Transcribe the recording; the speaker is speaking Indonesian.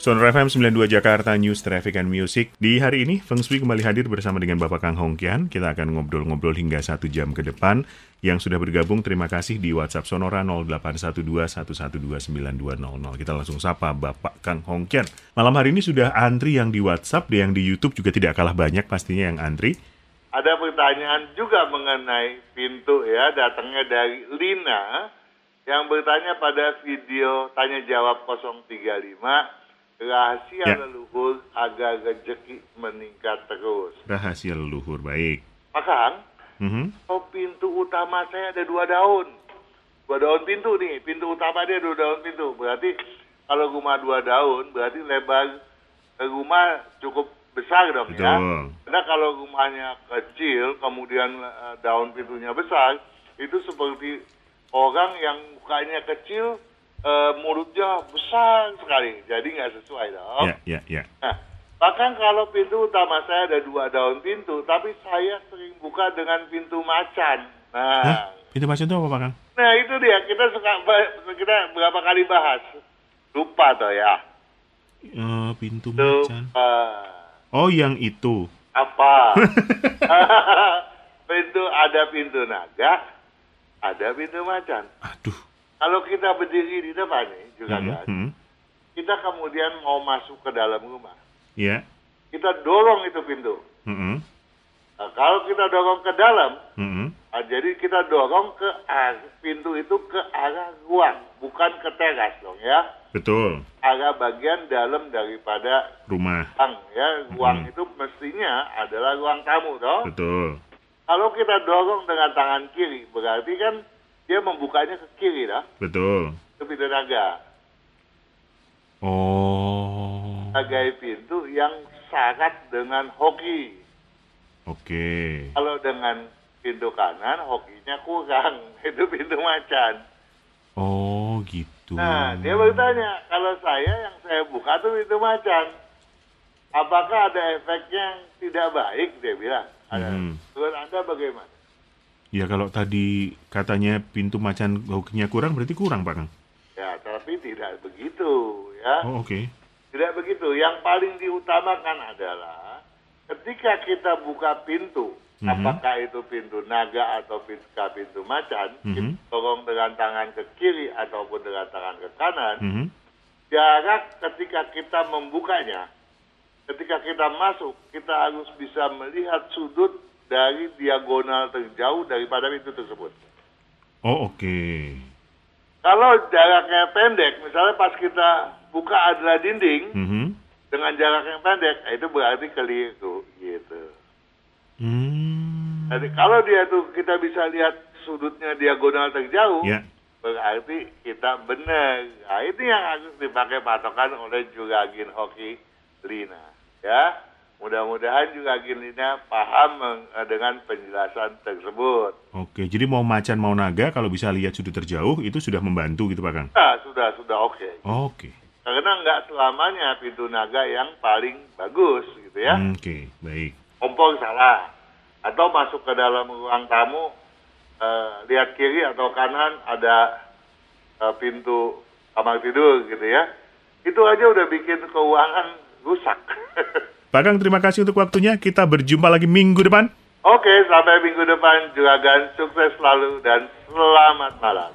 Sonora FM 92 Jakarta News Traffic and Music. Di hari ini, Feng Shui kembali hadir bersama dengan Bapak Kang Hongkian. Kita akan ngobrol-ngobrol hingga satu jam ke depan. Yang sudah bergabung, terima kasih di WhatsApp Sonora 0812-112-9200. Kita langsung sapa Bapak Kang Hongkian. Malam hari ini sudah antri yang di WhatsApp, yang di YouTube juga tidak kalah banyak pastinya yang antri. Ada pertanyaan juga mengenai pintu ya, datangnya dari Lina yang bertanya pada video tanya jawab 035 rahasia ya. leluhur agar rezeki meningkat terus. Rahasia leluhur, baik. Pak Kang, mm-hmm. oh pintu utama saya ada dua daun. Dua daun pintu nih, pintu utama dia dua daun pintu. Berarti kalau rumah dua daun, berarti lebar rumah cukup besar dong ya. Betul. ya. Karena kalau rumahnya kecil, kemudian uh, daun pintunya besar, itu seperti orang yang mukanya kecil, uh, mulutnya besar sekali, jadi nggak sesuai dong. Iya, iya, iya. Nah, bahkan kalau pintu utama saya ada dua daun pintu, tapi saya sering buka dengan pintu macan. Nah, Hah? pintu macan itu apa, Pak Kang? Nah, itu dia. Kita suka kita berapa kali bahas. Lupa toh ya. Uh, pintu macan. Oh, yang itu. Apa? pintu ada pintu naga, ada pintu macan. Aduh. Kalau kita berdiri di depan nih, juga hmm, kan, hmm. kita kemudian mau masuk ke dalam rumah. Iya. Yeah. Kita dorong itu pintu. Hmm. Nah, kalau kita dorong ke dalam, hmm. nah, jadi kita dorong ke arah, pintu itu ke arah ruang, bukan ke teras dong ya. Betul. Arah bagian dalam daripada rumah. Ruang ya, ruang hmm. itu mestinya adalah ruang tamu dong. Betul. Kalau kita dorong dengan tangan kiri, berarti kan dia membukanya ke kiri lah. Betul. Ke pintu naga. Oh. Naga pintu yang syarat dengan hoki. Oke. Okay. Kalau dengan pintu kanan hokinya kurang. Itu pintu macan. Oh gitu. Nah dia bertanya kalau saya yang saya buka tuh pintu macan. Apakah ada efeknya yang tidak baik? Dia bilang. Ada. Hmm. Menurut Anda bagaimana? Ya kalau tadi katanya pintu macan hokinya kurang berarti kurang Pak Kang? Ya tapi tidak begitu ya. Oh oke. Okay. Tidak begitu. Yang paling diutamakan adalah ketika kita buka pintu, mm -hmm. apakah itu pintu naga atau pintu, pintu macan, mm -hmm. tolong dengan tangan ke kiri ataupun dengan tangan ke kanan, mm -hmm. jarak ketika kita membukanya, ketika kita masuk, kita harus bisa melihat sudut dari diagonal terjauh daripada pintu tersebut. Oh oke. Okay. Kalau jaraknya pendek, misalnya pas kita buka adalah dinding mm -hmm. dengan jarak yang pendek, eh, itu berarti keliru gitu. Mm. Jadi kalau dia tuh kita bisa lihat sudutnya diagonal terjauh, yeah. berarti kita benar. Nah, ini yang harus dipakai patokan oleh Juragin Hoki Lina, ya. Mudah-mudahan juga Gilina paham eh, dengan penjelasan tersebut. Oke, jadi mau macan mau naga kalau bisa lihat sudut terjauh itu sudah membantu gitu Pak Kang? Nah, sudah, sudah oke. Okay. Oke. Karena nggak selamanya pintu naga yang paling bagus gitu ya. Oke, okay, baik. Kompor salah. Atau masuk ke dalam ruang tamu, uh, lihat kiri atau kanan ada uh, pintu kamar tidur gitu ya. Itu aja udah bikin keuangan rusak. Pak Kang, terima kasih untuk waktunya. Kita berjumpa lagi minggu depan. Oke, sampai minggu depan. Juragan sukses selalu dan selamat malam.